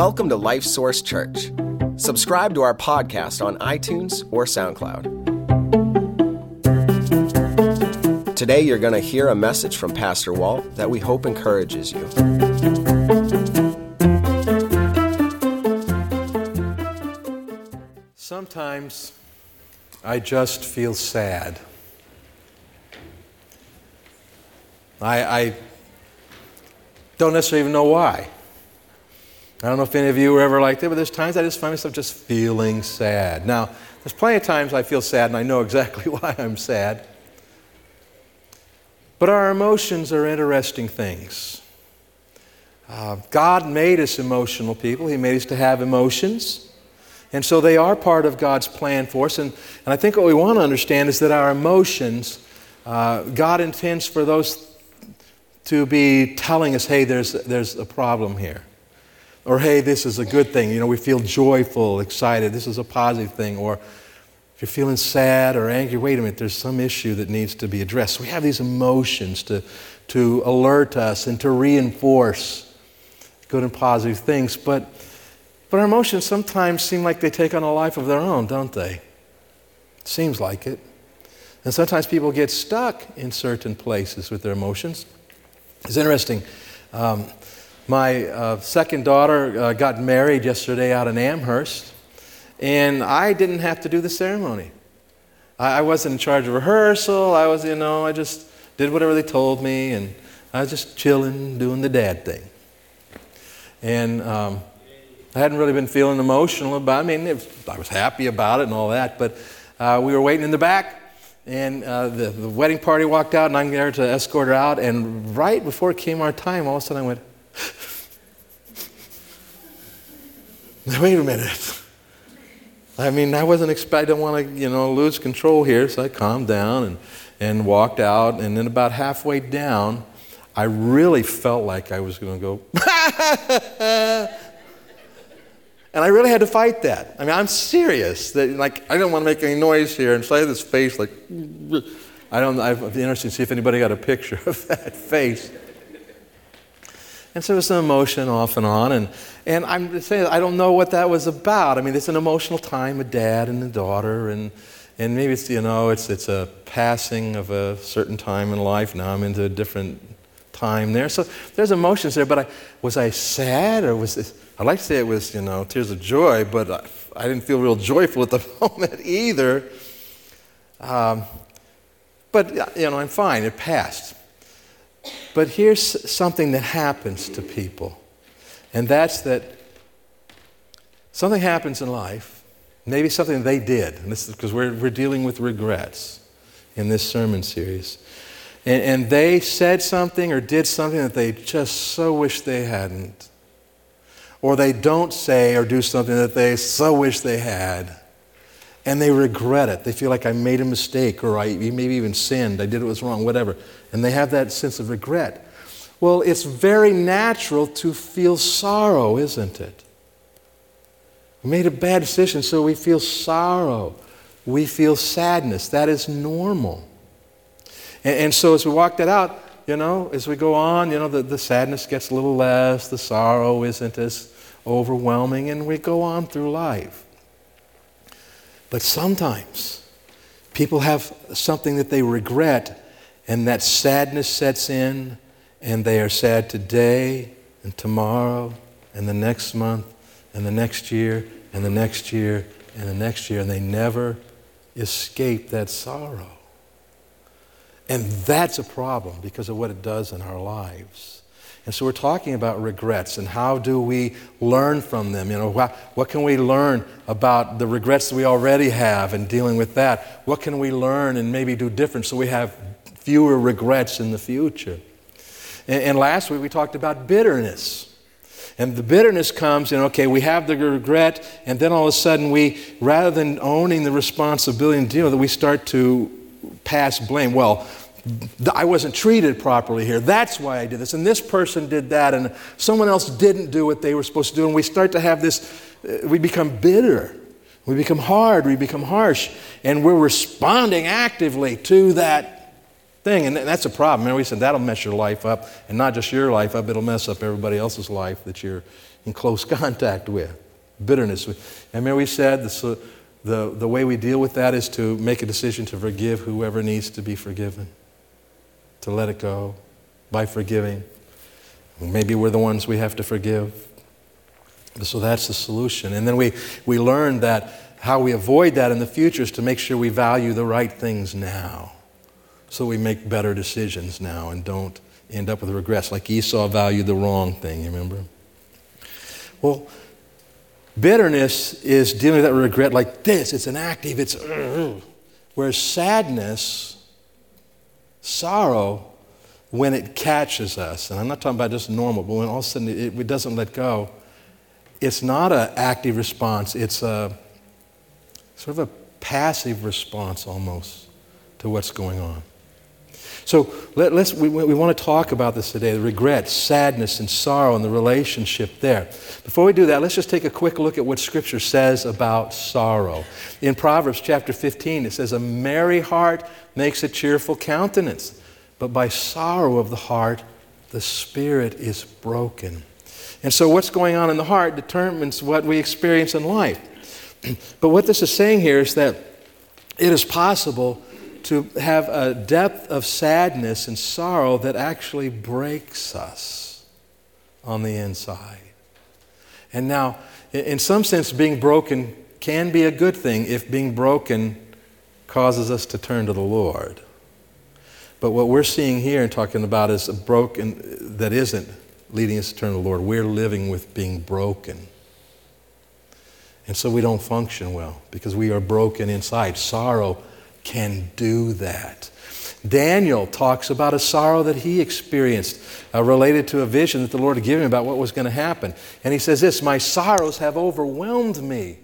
Welcome to Life Source Church. Subscribe to our podcast on iTunes or SoundCloud. Today, you're going to hear a message from Pastor Walt that we hope encourages you. Sometimes I just feel sad. I, I don't necessarily even know why. I don't know if any of you were ever like that, but there's times I just find myself just feeling sad. Now, there's plenty of times I feel sad and I know exactly why I'm sad. But our emotions are interesting things. Uh, God made us emotional people, He made us to have emotions. And so they are part of God's plan for us. And, and I think what we want to understand is that our emotions, uh, God intends for those to be telling us, hey, there's, there's a problem here. Or, hey, this is a good thing. You know, we feel joyful, excited. This is a positive thing. Or, if you're feeling sad or angry, wait a minute, there's some issue that needs to be addressed. So we have these emotions to, to alert us and to reinforce good and positive things. But, but our emotions sometimes seem like they take on a life of their own, don't they? Seems like it. And sometimes people get stuck in certain places with their emotions. It's interesting. Um, my uh, second daughter uh, got married yesterday out in Amherst, and I didn't have to do the ceremony. I, I wasn't in charge of rehearsal. I was, you know, I just did whatever they told me, and I was just chilling, doing the dad thing. And um, I hadn't really been feeling emotional about it. I mean, it, I was happy about it and all that, but uh, we were waiting in the back, and uh, the, the wedding party walked out, and I'm there to escort her out. And right before it came our time, all of a sudden I went, wait a minute. I mean, I wasn't expect. I don't want to, you know, lose control here. So I calmed down and, and walked out. And then about halfway down, I really felt like I was going to go. and I really had to fight that. I mean, I'm serious. That like I didn't want to make any noise here, and so I had this face like. I don't. I'd be interested to see if anybody got a picture of that face. And so there's an emotion off and on. And, and I'm saying, I don't know what that was about. I mean, it's an emotional time, a dad and a daughter. And, and maybe it's, you know, it's, it's a passing of a certain time in life. Now I'm into a different time there. So there's emotions there. But I, was I sad or was this? I'd like to say it was, you know, tears of joy, but I, I didn't feel real joyful at the moment either. Um, but, you know, I'm fine. It passed. But here's something that happens to people, and that's that something happens in life, maybe something they did, because we're, we're dealing with regrets in this sermon series. And, and they said something or did something that they just so wish they hadn't. Or they don't say or do something that they so wish they had and they regret it. They feel like I made a mistake or I maybe even sinned, I did what was wrong, whatever. And they have that sense of regret. Well, it's very natural to feel sorrow, isn't it? We made a bad decision, so we feel sorrow. We feel sadness. That is normal. And, and so as we walk that out, you know, as we go on, you know, the, the sadness gets a little less, the sorrow isn't as overwhelming, and we go on through life. But sometimes people have something that they regret, and that sadness sets in, and they are sad today and tomorrow and the next month and the next year and the next year and the next year, and they never escape that sorrow. And that's a problem because of what it does in our lives. And so we're talking about regrets and how do we learn from them? You know, what, can we learn about the regrets that we already have and dealing with that? What can we learn and maybe do different so we have fewer regrets in the future? And, and last week we talked about bitterness. And the bitterness comes in, okay, we have the regret, and then all of a sudden we, rather than owning the responsibility and dealing with it, we start to pass blame. Well, I wasn't treated properly here. That's why I did this. And this person did that, and someone else didn't do what they were supposed to do. And we start to have this, uh, we become bitter. We become hard. We become harsh. And we're responding actively to that thing. And that's a problem. And we said that'll mess your life up. And not just your life up, it'll mess up everybody else's life that you're in close contact with. Bitterness. And remember, we said the, the, the way we deal with that is to make a decision to forgive whoever needs to be forgiven, to let it go by forgiving. Maybe we're the ones we have to forgive. So that's the solution. And then we, we learn that how we avoid that in the future is to make sure we value the right things now. So we make better decisions now and don't end up with regrets. Like Esau valued the wrong thing, you remember? Well, bitterness is dealing with that regret like this it's an active, it's. Whereas sadness, sorrow, when it catches us, and I'm not talking about just normal, but when all of a sudden it, it doesn't let go, it's not an active response, it's a sort of a passive response almost to what's going on. So let, us we, we want to talk about this today the regret, sadness, and sorrow, and the relationship there. Before we do that, let's just take a quick look at what Scripture says about sorrow. In Proverbs chapter 15, it says, A merry heart makes a cheerful countenance, but by sorrow of the heart, the spirit is broken. And so, what's going on in the heart determines what we experience in life. but what this is saying here is that it is possible to have a depth of sadness and sorrow that actually breaks us on the inside. And now, in some sense, being broken can be a good thing if being broken causes us to turn to the Lord. But what we're seeing here and talking about is a broken that isn't leading us to turn to the Lord. We're living with being broken. And so we don't function well because we are broken inside. Sorrow can do that. Daniel talks about a sorrow that he experienced uh, related to a vision that the Lord had given him about what was going to happen. And he says this My sorrows have overwhelmed me,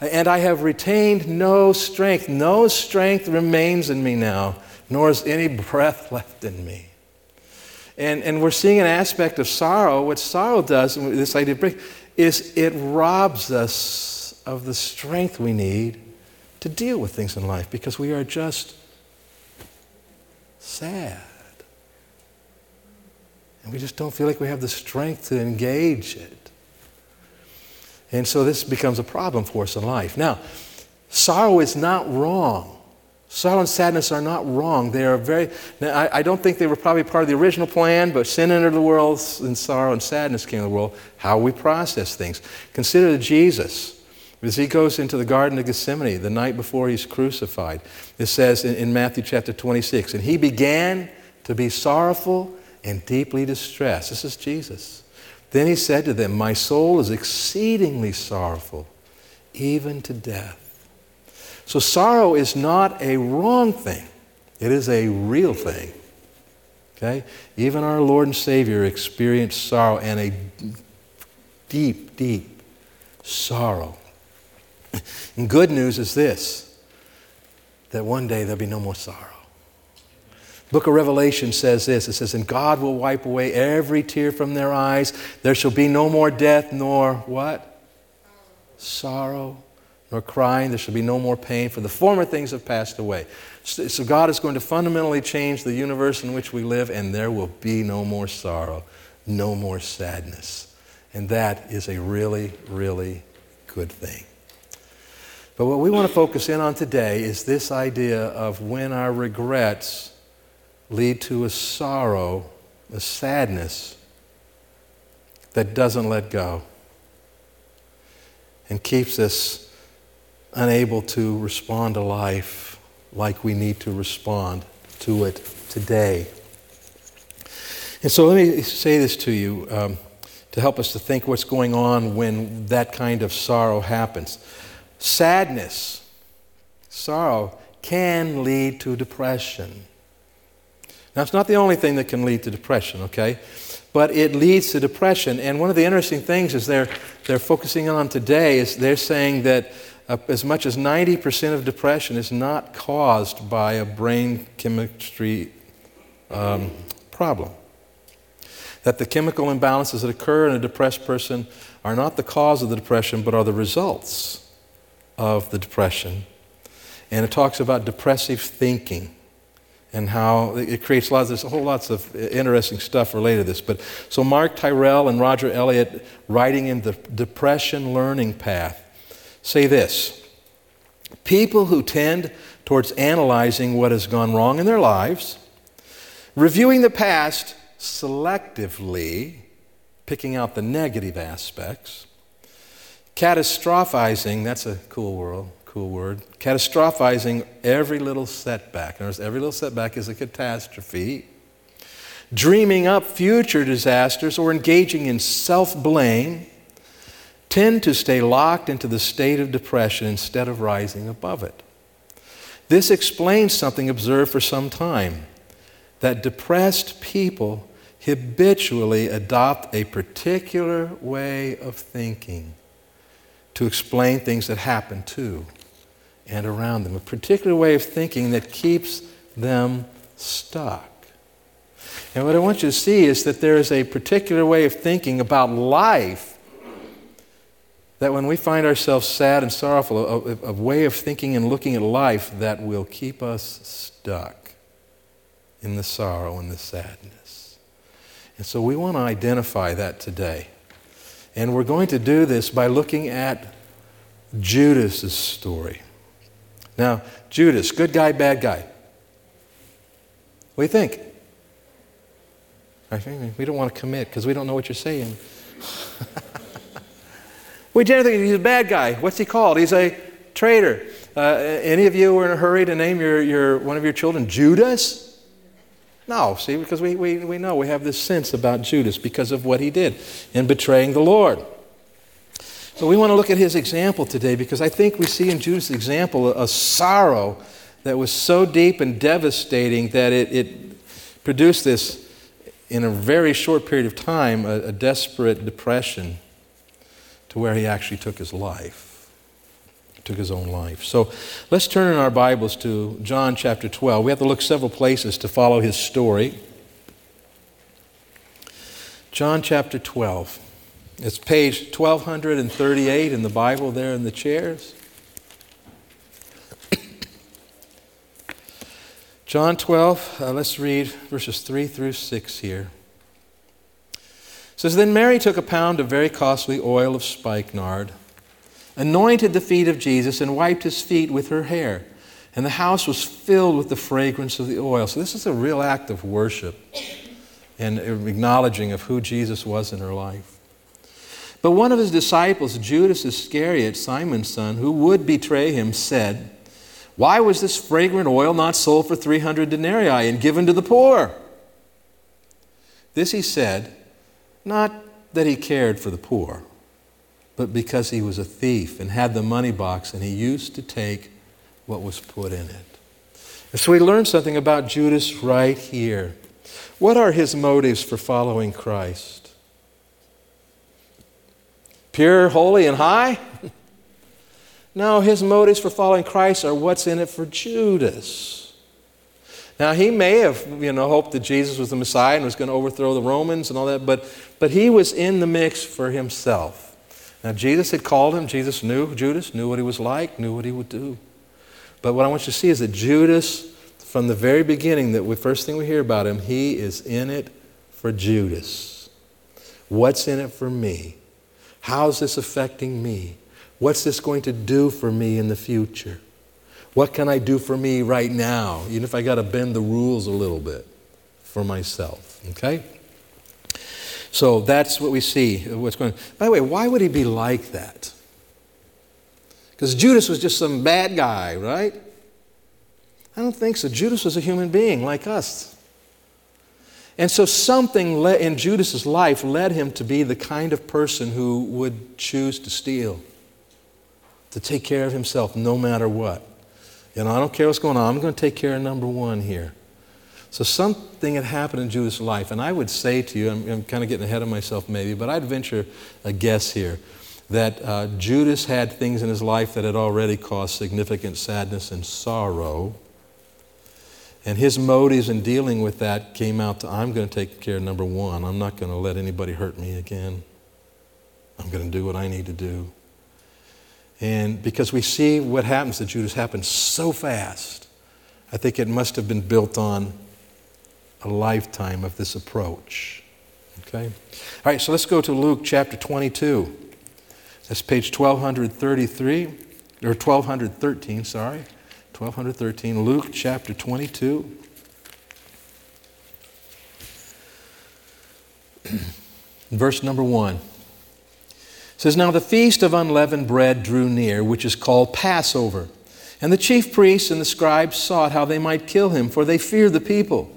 and I have retained no strength. No strength remains in me now, nor is any breath left in me. And, and we're seeing an aspect of sorrow. What sorrow does, this idea of break, is it robs us of the strength we need to deal with things in life because we are just sad. And we just don't feel like we have the strength to engage it. And so this becomes a problem for us in life. Now, sorrow is not wrong. Sorrow and sadness are not wrong. They are very, I, I, don't think they were probably part of the original plan, but sin entered the world and sorrow and sadness came into the world. How we process things. Consider Jesus. As he goes into the Garden of Gethsemane the night before he's crucified, it says in, in Matthew chapter 26, and he began to be sorrowful and deeply distressed. This is Jesus. Then he said to them, My soul is exceedingly sorrowful, even to death. So sorrow is not a wrong thing, it is a real thing. Okay? Even our Lord and Savior experienced sorrow and a deep, deep sorrow. And good news is this that one day there'll be no more sorrow. Book of Revelation says this it says, And God will wipe away every tear from their eyes. There shall be no more death, nor what? Sorrow nor crying. There shall be no more pain, for the former things have passed away. So God is going to fundamentally change the universe in which we live, and there will be no more sorrow, no more sadness. And that is a really, really good thing. But what we want to focus in on today is this idea of when our regrets lead to a sorrow, a sadness that doesn't let go and keeps us unable to respond to life like we need to respond to it today. And so let me say this to you um, to help us to think what's going on when that kind of sorrow happens. Sadness, sorrow, can lead to depression. Now, it's not the only thing that can lead to depression, okay? But it leads to depression. And one of the interesting things is they're, they're focusing on today is they're saying that uh, as much as 90% of depression is not caused by a brain chemistry um, problem. That the chemical imbalances that occur in a depressed person are not the cause of the depression, but are the results of the depression. And it talks about depressive thinking and how it creates lots, there's a whole lots of interesting stuff related to this. But so Mark Tyrrell and Roger Elliott, writing in the Depression Learning Path, say this People who tend towards analyzing what has gone wrong in their lives, reviewing the past selectively, picking out the negative aspects, catastrophizing, that's a cool word, cool word, catastrophizing every little setback. Notice every little setback is a catastrophe. Dreaming up future disasters or engaging in self blame tend to stay locked into the state of depression instead of rising above it. This explains something observed for some time that depressed people habitually adopt a particular way of thinking to explain things that happen to and around them, a particular way of thinking that keeps them stuck. And what I want you to see is that there is a particular way of thinking about life that when we find ourselves sad and sorrowful, a, a, way of thinking and looking at life that will keep us stuck in the sorrow and the sadness. And so we want to identify that today. And we're going to do this by looking at Judas' story. Now, Judas, good guy, bad guy. What do you think we don't want to commit because we don't know what you're saying. we generally think he's a bad guy. What's he called? He's a traitor. Uh, any of you were in a hurry to name your, your, one of your children Judas? No, see, because we, we, we know we have this sense about Judas because of what he did in betraying the Lord. But we want to look at his example today because I think we see in Judas' example a, a sorrow that was so deep and devastating that it, it, produced this, in a very short period of time, a, a desperate depression to where he actually took his life, took his own life. So let's turn in our Bibles to John chapter 12. We have to look several places to follow his story. John chapter 12. It's page 1238 in the Bible there in the chairs. John 12, uh, let's read verses 3 through 6 here. It says, Then Mary took a pound of very costly oil of spikenard, anointed the feet of Jesus, and wiped his feet with her hair. And the house was filled with the fragrance of the oil. So, this is a real act of worship and acknowledging of who Jesus was in her life. But one of his disciples, Judas Iscariot, Simon's son, who would betray him, said, Why was this fragrant oil not sold for 300 denarii and given to the poor? This he said, not that he cared for the poor, but because he was a thief and had the money box and he used to take what was put in it. And so we learn something about Judas right here. What are his motives for following Christ? pure, holy, and high? no, his motives for following Christ are what's in it for Judas. Now, he may have, you know, hoped that Jesus was the Messiah and was going to overthrow the Romans and all that, but, but he was in the mix for himself. Now, Jesus had called him. Jesus knew Judas, knew what he was like, knew what he would do. But what I want you to see is that Judas, from the very beginning, that the first thing we hear about him, he is in it for Judas. What's in it for me? How's this affecting me? What's this going to do for me in the future? What can I do for me right now, even if I got to bend the rules a little bit for myself? Okay? So that's what we see. What's going on. By the way, why would he be like that? Because Judas was just some bad guy, right? I don't think so. Judas was a human being like us. And so something in Judas's life led him to be the kind of person who would choose to steal, to take care of himself no matter what. You know, I don't care what's going on, I'm going to take care of number one here. So something had happened in Judas' life, and I would say to you, I'm, I'm kind of getting ahead of myself maybe, but I'd venture a guess here that uh, Judas had things in his life that had already caused significant sadness and sorrow and his motives in dealing with that came out to I'm going to take care of number one. I'm not going to let anybody hurt me again. I'm going to do what I need to do. And because we see what happens to Judas happen so fast, I think it must have been built on a lifetime of this approach. Okay? All right, so let's go to Luke chapter 22. That's page 1233, or 1213, sorry. 1213, Luke chapter 22. Verse number 1 says, Now the feast of unleavened bread drew near, which is called Passover. And the chief priests and the scribes sought how they might kill him, for they feared the people.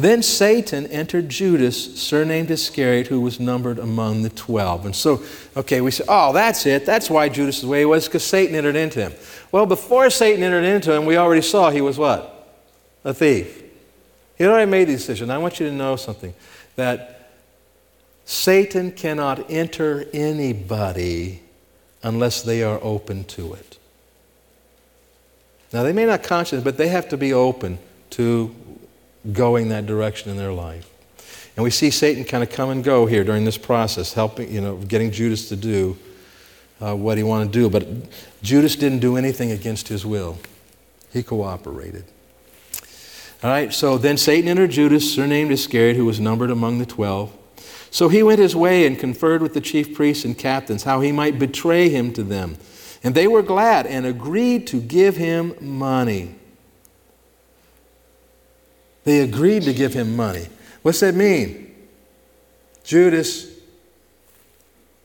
Then Satan entered Judas, surnamed Iscariot, who was numbered among the twelve. And so, okay, we say, oh, that's it. That's why Judas is the way he was, because Satan entered into him. Well, before Satan entered into him, we already saw he was what? A thief. He had already made the decision. I want you to know something that Satan cannot enter anybody unless they are open to it. Now, they may not conscious, but they have to be open to going that direction in their life. And we see Satan kind of come and go here during this process, helping, you know, getting Judas to do uh, what he wanted to do. But Judas didn't do anything against his will, he cooperated. All right, so then Satan entered Judas, surnamed Iscariot, who was numbered among the twelve. So he went his way and conferred with the chief priests and captains how he might betray him to them. And they were glad and agreed to give him money. They agreed to give him money. What's that mean? Judas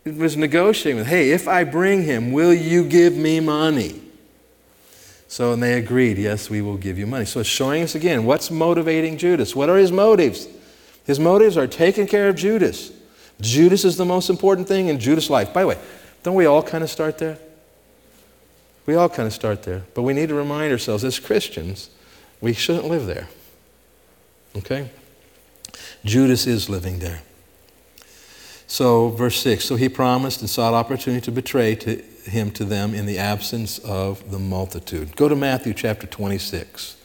was negotiating with, hey, if I bring him, will you give me money? So, and they agreed, yes, we will give you money. So it's showing us again what's motivating Judas. What are his motives? His motives are taking care of Judas. Judas is the most important thing in Judas' life. By the way, don't we all kind of start there? We all kind of start there. But we need to remind ourselves as Christians, we shouldn't live there. Okay? Judas is living there. So, verse 6 So he promised and sought opportunity to betray to him to them in the absence of the multitude. Go to Matthew chapter 26.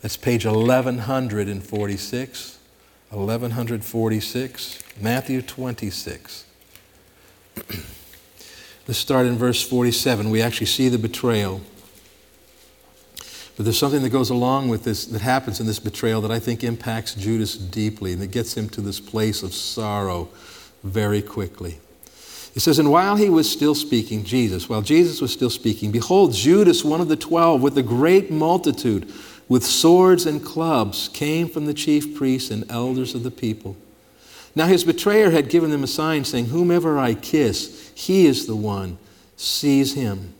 That's page 1146. 1146. Matthew 26. Let's start in verse 47. We actually see the betrayal. But there's something that goes along with this that happens in this betrayal that I think impacts Judas deeply and that gets him to this place of sorrow very quickly. It says, And while he was still speaking, Jesus, while Jesus was still speaking, behold, Judas, one of the twelve, with a great multitude, with swords and clubs, came from the chief priests and elders of the people. Now his betrayer had given them a sign, saying, Whomever I kiss, he is the one. Seize him.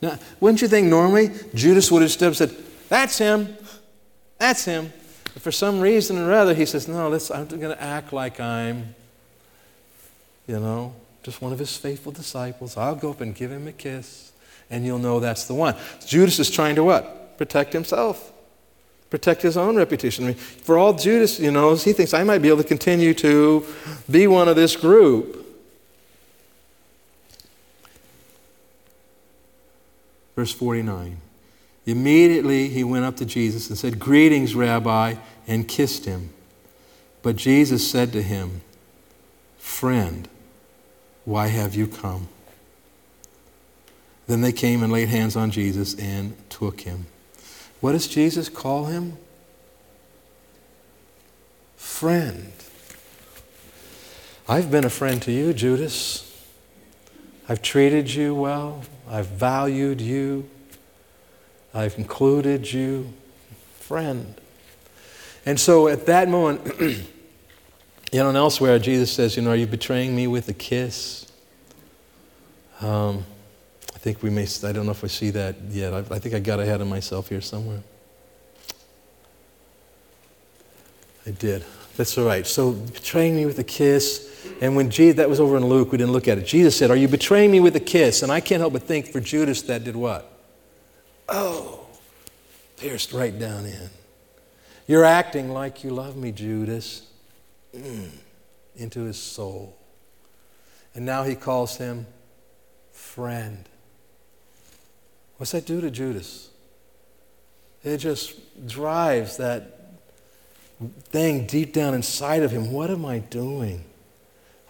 Now, wouldn't you think normally Judas would have stood up and said, That's him. That's him. But for some reason or other, he says, No, let's, I'm going to act like I'm, you know, just one of his faithful disciples. I'll go up and give him a kiss, and you'll know that's the one. Judas is trying to what? Protect himself, protect his own reputation. I mean, for all Judas, you know, he thinks I might be able to continue to be one of this group. Verse 49. Immediately he went up to Jesus and said, Greetings, Rabbi, and kissed him. But Jesus said to him, Friend, why have you come? Then they came and laid hands on Jesus and took him. What does Jesus call him? Friend. I've been a friend to you, Judas. I've treated you well. I've valued you. I've included you. Friend. And so at that moment, you know, and elsewhere, Jesus says, You know, are you betraying me with a kiss? Um, I think we may, I don't know if I see that yet. I, I think I got ahead of myself here somewhere. I did. That's all right. So betraying me with a kiss. And when Jesus, that was over in Luke, we didn't look at it. Jesus said, Are you betraying me with a kiss? And I can't help but think for Judas, that did what? Oh, pierced right down in. You're acting like you love me, Judas. Mm, into his soul. And now he calls him friend. What's that do to Judas? It just drives that thing deep down inside of him. What am I doing?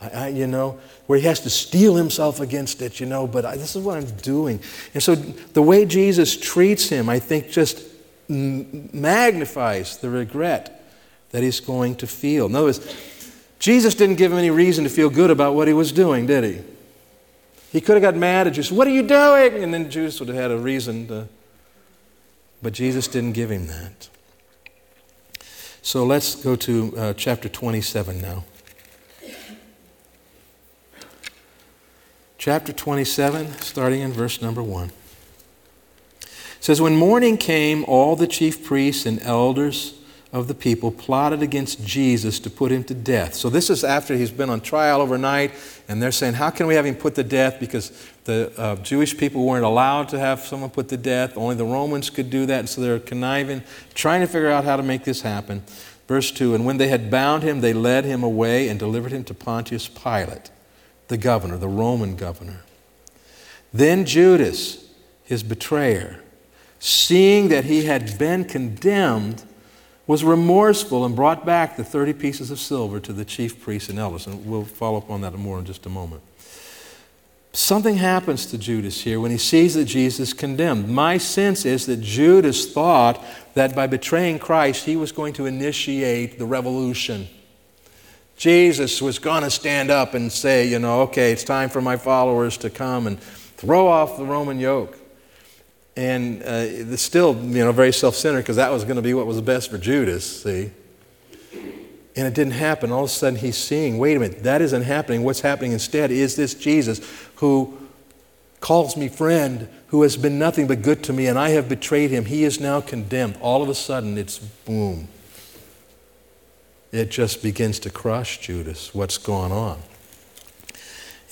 I, I, you know, where he has to steel himself against it, you know, but I, this is what I'm doing. And so the way Jesus treats him, I think, just magnifies the regret that he's going to feel. In other words, Jesus didn't give him any reason to feel good about what he was doing, did he? He could have got mad at Judas. What are you doing? And then Judas would have had a reason to. But Jesus didn't give him that. So let's go to uh, chapter 27 now. Chapter 27, starting in verse number 1. It says, When morning came, all the chief priests and elders of the people plotted against Jesus to put him to death. So this is after he's been on trial overnight, and they're saying, How can we have him put to death? Because the uh, Jewish people weren't allowed to have someone put to death, only the Romans could do that, and so they're conniving, trying to figure out how to make this happen. Verse 2 And when they had bound him, they led him away and delivered him to Pontius Pilate, the governor, the Roman governor. Then Judas, his betrayer, seeing that he had been condemned, was remorseful and brought back the 30 pieces of silver to the chief priests and elders. And we'll follow up on that more in just a moment. Something happens to Judas here when he sees that Jesus is condemned. My sense is that Judas thought that by betraying Christ, he was going to initiate the revolution. Jesus was going to stand up and say, you know, okay, it's time for my followers to come and throw off the Roman yoke. And uh, it's still, you know, very self-centered because that was going to be what was best for Judas, see? And it didn't happen. All of a sudden he's seeing, wait a minute, that isn't happening. What's happening instead is this Jesus who calls me friend, who has been nothing but good to me, and I have betrayed him. He is now condemned. All of a sudden it's boom. It just begins to crush Judas, what's going on.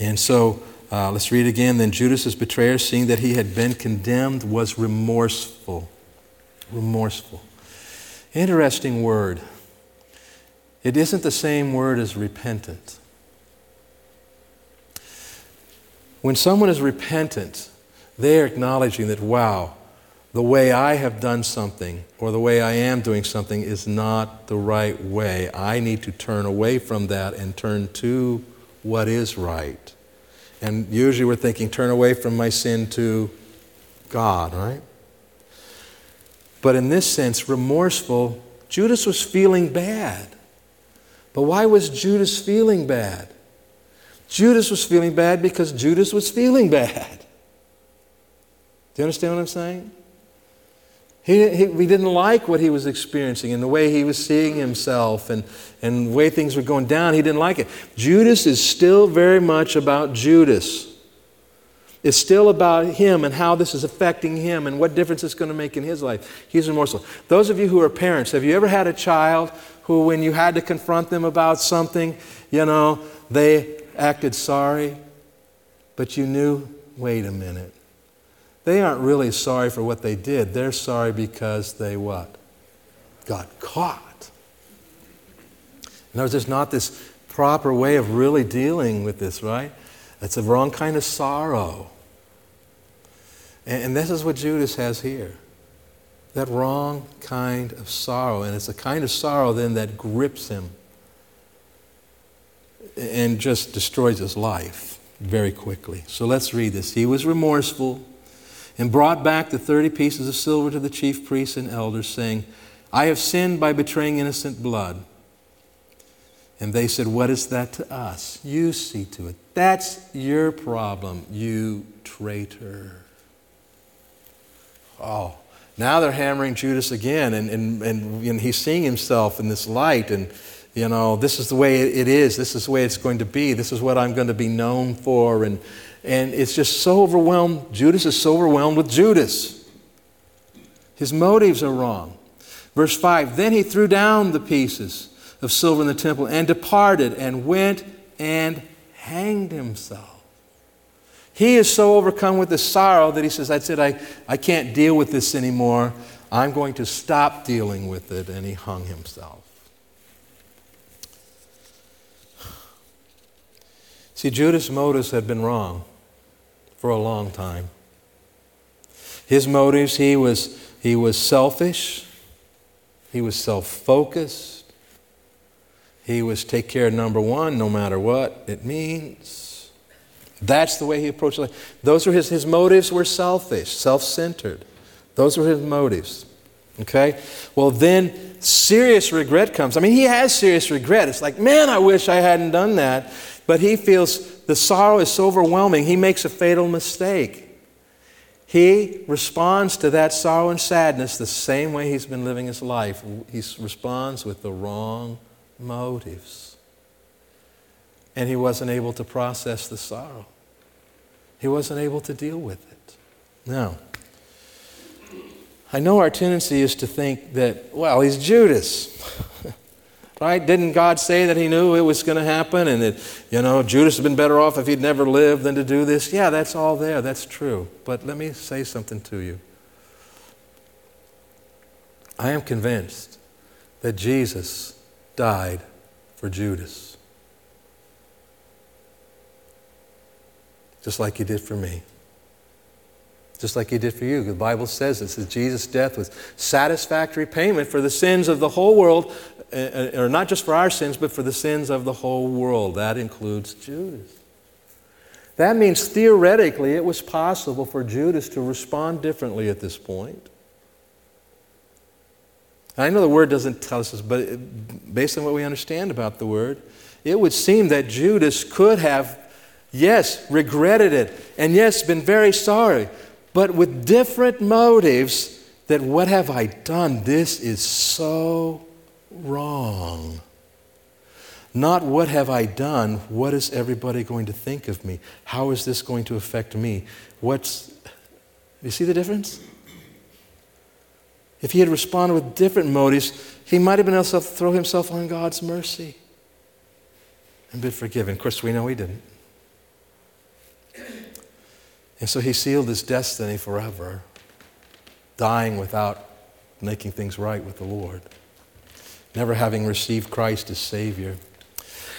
And so uh, let's read again. Then Judas, betrayer, seeing that he had been condemned, was remorseful. Remorseful. Interesting word. It isn't the same word as repentant. When someone is repentant, they are acknowledging that, wow, the way I have done something or the way I am doing something is not the right way. I need to turn away from that and turn to what is right. And usually we're thinking, turn away from my sin to God, right? But in this sense, remorseful, Judas was feeling bad. But why was Judas feeling bad? Judas was feeling bad because Judas was feeling bad. Do you understand what I'm saying? He, he, didn't like what he was experiencing and the way he was seeing himself and, and the way things were going down. He didn't like it. Judas is still very much about Judas. It's still about him and how this is affecting him and what difference it's going to make in his life. He's remorseful. Those of you who are parents, have you ever had a child who, when you had to confront them about something, you know, they acted sorry, but you knew, wait a minute. They aren't really sorry for what they did. They're sorry because they what? Got caught. In other words, there's not this proper way of really dealing with this, right? It's a wrong kind of sorrow. And, and this is what Judas has here that wrong kind of sorrow. And it's a kind of sorrow then that grips him and just destroys his life very quickly. So let's read this. He was remorseful and brought back the 30 pieces of silver to the chief priests and elders, saying, I have sinned by betraying innocent blood. And they said, What is that to us? You see to it. That's your problem, you traitor. Oh, now they're hammering Judas again, and, and, and, and he's seeing himself in this light, and you know, this is the way it is, this is the way it's going to be, this is what I'm going to be known for, and and it's just so overwhelmed. Judas is so overwhelmed with Judas. His motives are wrong. Verse 5 Then he threw down the pieces of silver in the temple and departed and went and hanged himself. He is so overcome with the sorrow that he says, I said, I, I can't deal with this anymore. I'm going to stop dealing with it. And he hung himself. See, Judas' motives had been wrong for a long time. His motives, he was, he was selfish, he was self focused, he was take care of number one no matter what it means. That's the way he approached life. Those were his, his motives were selfish, self centered. Those were his motives. Okay? Well, then serious regret comes. I mean, he has serious regret. It's like, man, I wish I hadn't done that. But he feels the sorrow is so overwhelming, he makes a fatal mistake. He responds to that sorrow and sadness the same way he's been living his life. He responds with the wrong motives. And he wasn't able to process the sorrow, he wasn't able to deal with it. Now, I know our tendency is to think that, well, he's Judas. right? Didn't God say that he knew it was going to happen and that, you know, Judas had been better off if he'd never lived than to do this? Yeah, that's all there. That's true. But let me say something to you. I am convinced that Jesus died for Judas, just like he did for me just like he did for you. The Bible says this that Jesus' death was satisfactory payment for the sins of the whole world, Uh, or not just for our sins, but for the sins of the whole world. That includes Judas. That means theoretically it was possible for Judas to respond differently at this point. I know the word doesn't tell us this, but based on what we understand about the word, it would seem that Judas could have, yes, regretted it, and yes, been very sorry but with different motives that what have I done? This is so wrong. Not what have I done? What is everybody going to think of me? How is this going to affect me? What's. You see the difference? If he had responded with different motives, he might have been able to throw himself on God's mercy and been forgiven. Of course, we know he didn't. And so he sealed his destiny forever, dying without making things right with the Lord, never having received Christ as Savior.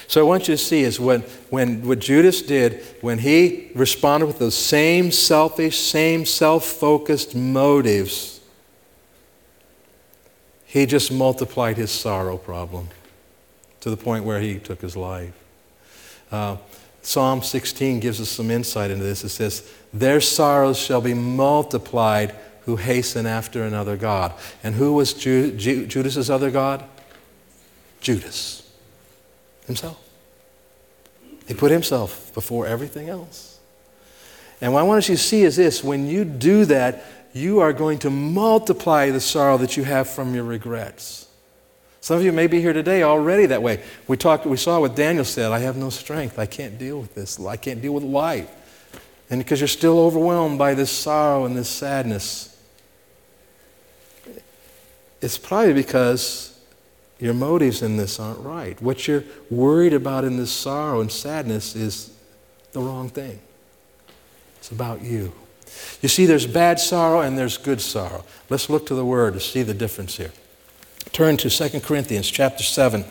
So I want you to see is when, when what Judas did, when he responded with those same selfish, same self focused motives, he just multiplied his sorrow problem to the point where he took his life. Uh, Psalm 16 gives us some insight into this. It says, Their sorrows shall be multiplied who hasten after another God. And who was Ju- Ju- Judas's other God? Judas himself. He put himself before everything else. And what I want you to see is this when you do that, you are going to multiply the sorrow that you have from your regrets. Some of you may be here today already that way. We talked, we saw what Daniel said, I have no strength. I can't deal with this. I can't deal with life. And because you're still overwhelmed by this sorrow and this sadness, it's probably because your motives in this aren't right. What you're worried about in this sorrow and sadness is the wrong thing. It's about you. You see, there's bad sorrow and there's good sorrow. Let's look to the Word to see the difference here. Turn to 2 Corinthians chapter 7.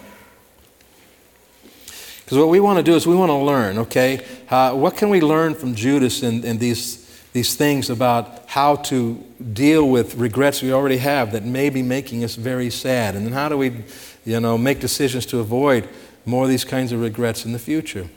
Because what we want to do is we want to learn, okay? Uh, what can we learn from Judas and, and these, these things about how to deal with regrets we already have that may be making us very sad? And then how do we, you know, make decisions to avoid more of these kinds of regrets in the future?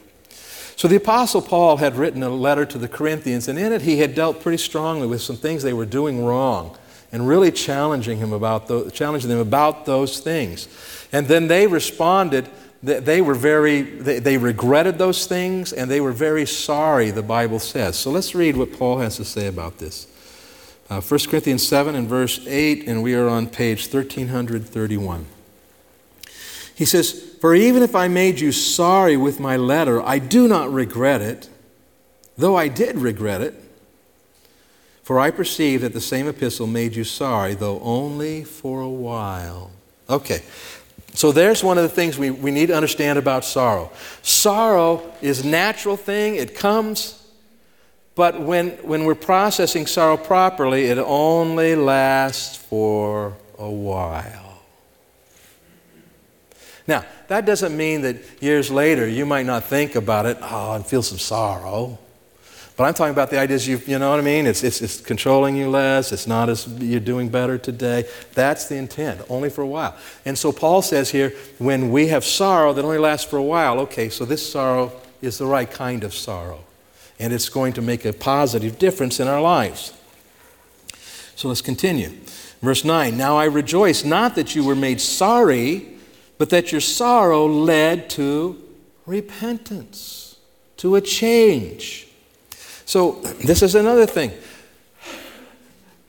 So the Apostle Paul had written a letter to the Corinthians, and in it he had dealt pretty strongly with some things they were doing wrong and really challenging him about those, challenging them about those things. And then they responded. They were very, they, regretted those things and they were very sorry, the Bible says. So let's read what Paul has to say about this. Uh, 1 Corinthians 7 and verse 8, and we are on page 1331. He says, For even if I made you sorry with my letter, I do not regret it, though I did regret it for I perceive that the same epistle made you sorry, though only for a while. Okay, so there's one of the things we, we need to understand about sorrow. Sorrow is a natural thing, it comes, but when, when we're processing sorrow properly, it only lasts for a while. Now, that doesn't mean that years later you might not think about it, oh, and feel some sorrow. But I'm talking about the ideas you, you know what I mean? It's, it's, it's controlling you less. It's not as you're doing better today. That's the intent, only for a while. And so Paul says here, when we have sorrow that only lasts for a while, okay, so this sorrow is the right kind of sorrow. And it's going to make a positive difference in our lives. So let's continue. Verse 9 Now I rejoice not that you were made sorry, but that your sorrow led to repentance, to a change. So, this is another thing.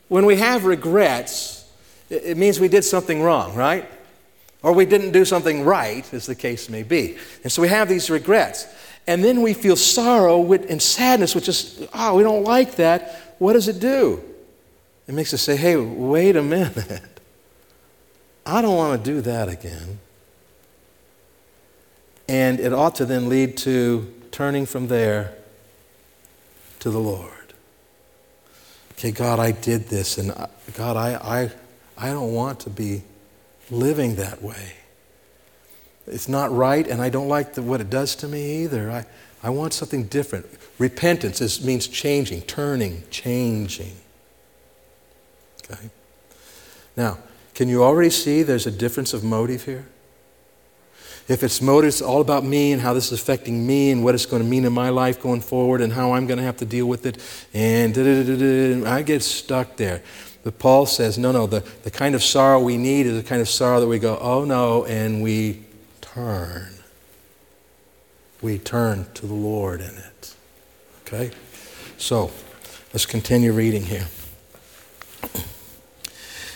When we have regrets, it means we did something wrong, right? Or we didn't do something right, as the case may be. And so we have these regrets. And then we feel sorrow and sadness, which is, oh, we don't like that. What does it do? It makes us say, hey, wait a minute. I don't want to do that again. And it ought to then lead to turning from there to the Lord. Okay, God, I did this, and uh, God, I, I, I don't want to be living that way. It's not right, and I don't like the, what it does to me either. I, I want something different. Repentance is, means changing, turning, changing. Okay? Now, can you already see there's a difference of motive here? If it's motive, it's all about me and how this is affecting me and what it's going to mean in my life going forward and how I'm going to have to deal with it, and I get stuck there. But Paul says, no, no, the, the kind of sorrow we need is the kind of sorrow that we go, oh no, and we turn. We turn to the Lord in it. Okay? So, let's continue reading here.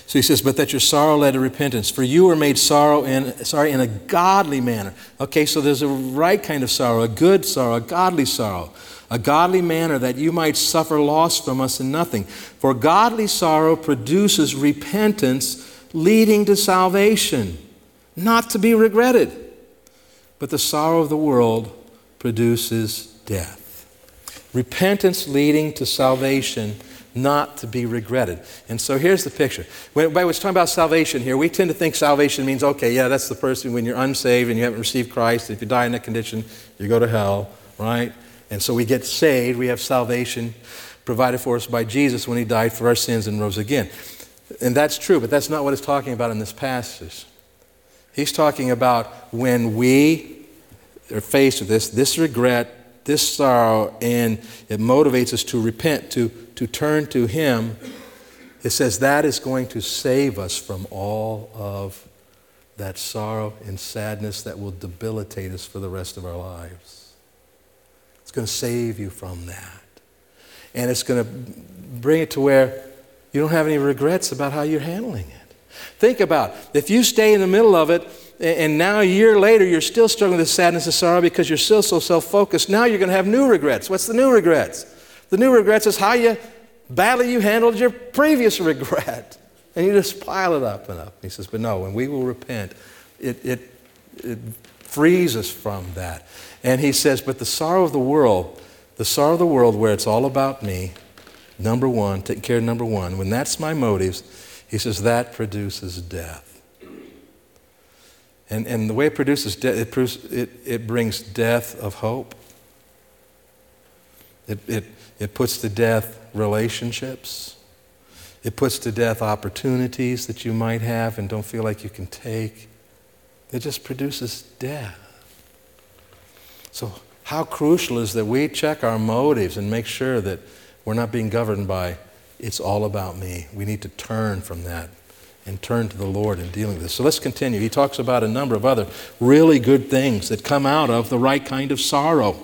So he says, but that your sorrow led to repentance. For you were made sorrow in, sorry, in a godly manner. Okay, so there's a right kind of sorrow, a good sorrow, a godly sorrow. A godly manner that you might suffer loss from us in nothing. For godly sorrow produces repentance leading to salvation, not to be regretted. But the sorrow of the world produces death. Repentance leading to salvation not to be regretted. And so here's the picture. When, by talking about salvation here, we tend to think salvation means, okay, yeah, that's the person when you're unsaved and you haven't received Christ. If you die in that condition, you go to hell, right? And so we get saved. We have salvation provided for us by Jesus when he died for our sins and rose again. And that's true, but that's not what he's talking about in this passage. He's talking about when we are faced with this, this regret, this sorrow, and it motivates us to repent, to to turn to Him, it says that is going to save us from all of that sorrow and sadness that will debilitate us for the rest of our lives. It's going to save you from that. And it's going to bring it to where you don't have any regrets about how you're handling it. Think about if you stay in the middle of it and now a year later you're still struggling with sadness and sorrow because you're still so self-focused, now you're going to have new regrets. What's the new regrets? The new regrets is how you badly you handled your previous regret. And you just pile it up and up. He says, but no, when we will repent, it, it, it frees us from that. And he says, but the sorrow of the world, the sorrow of the world where it's all about me, number one, taking care of number one, when that's my motives, he says that produces death. And, and the way it produces death, it, it, it brings death of hope. It, it, it puts to death relationships. It puts to death opportunities that you might have and don't feel like you can take. It just produces death. So, how crucial is that we check our motives and make sure that we're not being governed by it's all about me. We need to turn from that and turn to the Lord in dealing with this. So let's continue. He talks about a number of other really good things that come out of the right kind of sorrow.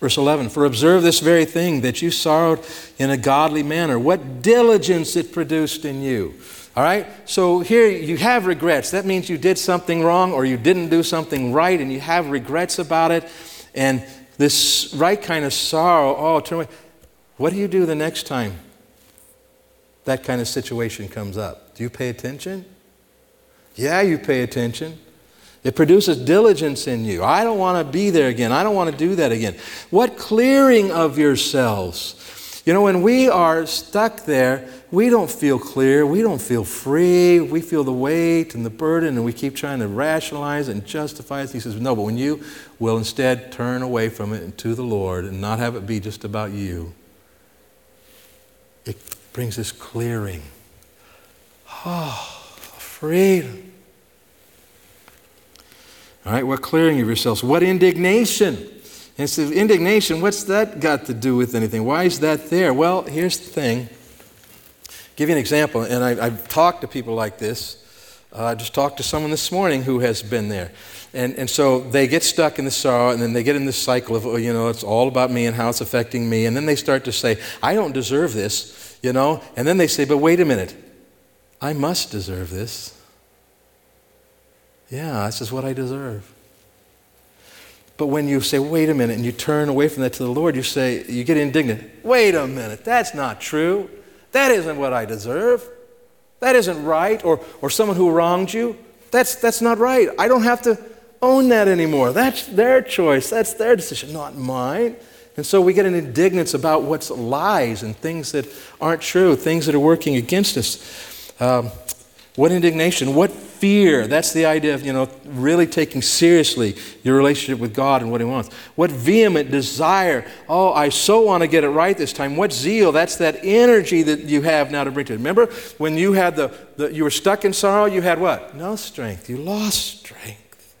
Verse 11, for observe this very thing, that you sorrowed in a godly manner. What diligence it produced in you. All right? So here you have regrets. That means you did something wrong or you didn't do something right and you have regrets about it. And this right kind of sorrow, oh, turn away. What do you do the next time that kind of situation comes up? Do you pay attention? Yeah, you pay attention. It produces diligence in you. I don't want to be there again. I don't want to do that again. What clearing of yourselves? You know, when we are stuck there, we don't feel clear. We don't feel free. We feel the weight and the burden, and we keep trying to rationalize and justify it. He says, No, but when you will instead turn away from it and to the Lord and not have it be just about you, it brings this clearing. Oh, freedom. All right, what clearing of yourselves? What indignation? And so indignation, what's that got to do with anything? Why is that there? Well, here's the thing. give you an example, and I, have talked to people like this. Uh, I just talked to someone this morning who has been there. And, and so they get stuck in the sorrow, and then they get in this cycle of, oh, you know, it's all about me and how it's affecting me. And then they start to say, I don't deserve this, you know. And then they say, but wait a minute, I must deserve this. Yeah, this is what I deserve. But when you say, wait a minute, and you turn away from that to the Lord, you say, you get indignant. Wait a minute, that's not true. That isn't what I deserve. That isn't right. Or, or someone who wronged you, that's, that's not right. I don't have to own that anymore. That's their choice. That's their decision, not mine. And so we get an indignance about what's lies and things that aren't true, things that are working against us. Um, what indignation, what fear. That's the idea of, you know, really taking seriously your relationship with God and what He wants. What vehement desire. Oh, I so want to get it right this time. What zeal. That's that energy that you have now to bring to it. Remember when you had the, the you were stuck in sorrow, you had what? No strength. You lost strength.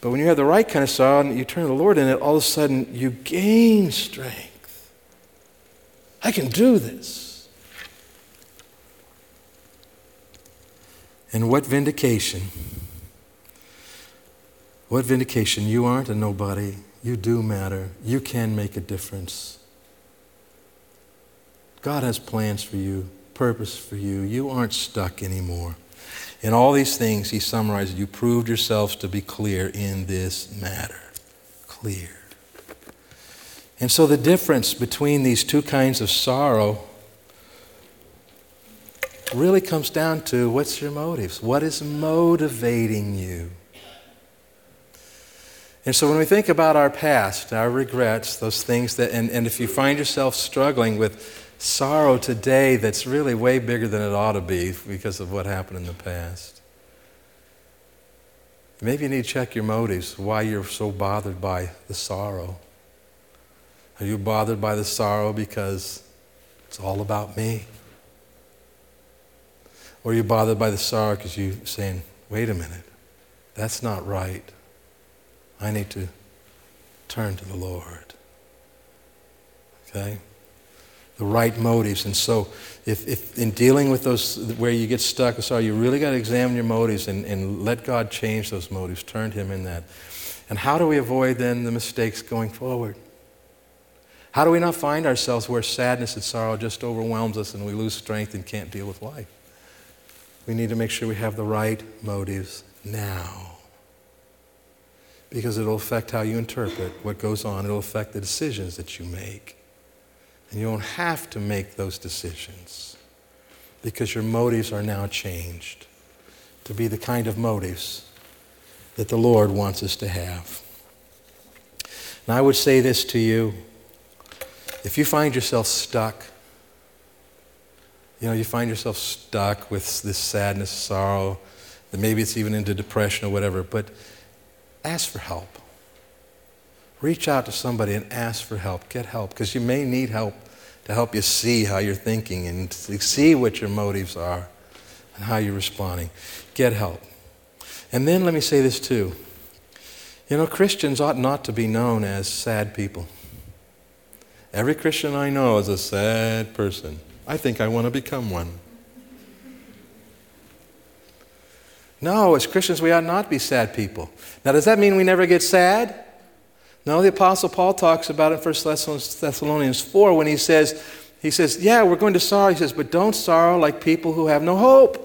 But when you have the right kind of sorrow and you turn to the Lord in it, all of a sudden you gain strength. I can do this. And what vindication? What vindication? You aren't a nobody. You do matter. You can make a difference. God has plans for you, purpose for you. You aren't stuck anymore. In all these things, he summarizes, you proved yourselves to be clear in this matter. Clear. And so the difference between these two kinds of sorrow really comes down to what's your motives? What is motivating you? And so when we think about our past, our regrets, those things that, and, and if you find yourself struggling with sorrow today that's really way bigger than it ought to be because of what happened in the past, maybe you need to check your motives, why you're so bothered by the sorrow. Are you bothered by the sorrow because it's all about me? Or you're bothered by the sorrow because you're saying, wait a minute, that's not right. I need to turn to the Lord. Okay? The right motives. And so, if, if in dealing with those where you get stuck, sorry, you really got to examine your motives and, and let God change those motives. Turn Him in that. And how do we avoid then the mistakes going forward? How do we not find ourselves where sadness and sorrow just overwhelms us and we lose strength and can't deal with life? We need to make sure we have the right motives now. Because it'll affect how you interpret what goes on, it'll affect the decisions that you make. And you don't have to make those decisions because your motives are now changed to be the kind of motives that the Lord wants us to have. And I would say this to you if you find yourself stuck, you know, you find yourself stuck with this sadness, sorrow, that maybe it's even into depression or whatever, but ask for help. Reach out to somebody and ask for help. Get help, because you may need help to help you see how you're thinking and see what your motives are and how you're responding. Get help. And then let me say this too. You know, Christians ought not to be known as sad people. Every Christian I know is a sad person. I think I want to become one. No, as Christians, we ought not be sad people. Now, does that mean we never get sad? No, the Apostle Paul talks about it in 1 Thessalonians 4 when he says, he says, yeah, we're going to sorrow. He says, but don't sorrow like people who have no hope.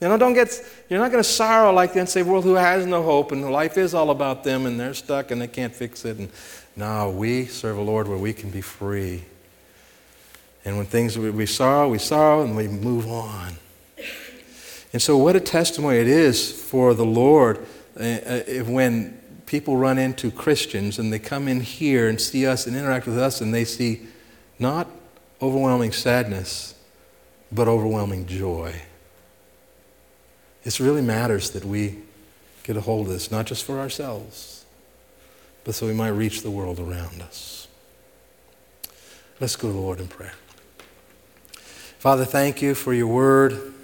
You know, don't get, you're not going to sorrow like the unsaved world who has no hope and life is all about them and they're stuck and they can't fix it. And no, we serve a Lord where we can be free. And when things we sorrow, we sorrow and we move on. And so, what a testimony it is for the Lord uh, uh, when people run into Christians and they come in here and see us and interact with us and they see not overwhelming sadness, but overwhelming joy. It really matters that we get a hold of this, not just for ourselves, but so we might reach the world around us. Let's go to the Lord in prayer. Father, thank you for your word,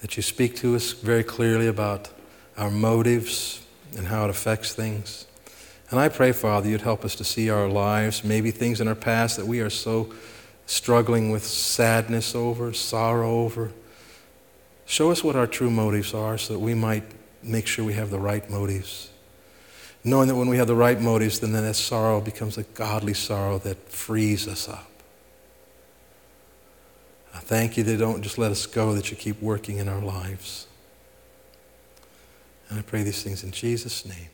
that you speak to us very clearly about our motives and how it affects things. And I pray, Father, you'd help us to see our lives, maybe things in our past that we are so struggling with sadness over, sorrow over. Show us what our true motives are so that we might make sure we have the right motives. Knowing that when we have the right motives, then that sorrow becomes a godly sorrow that frees us up. I thank you that don't just let us go, that you keep working in our lives. And I pray these things in Jesus' name.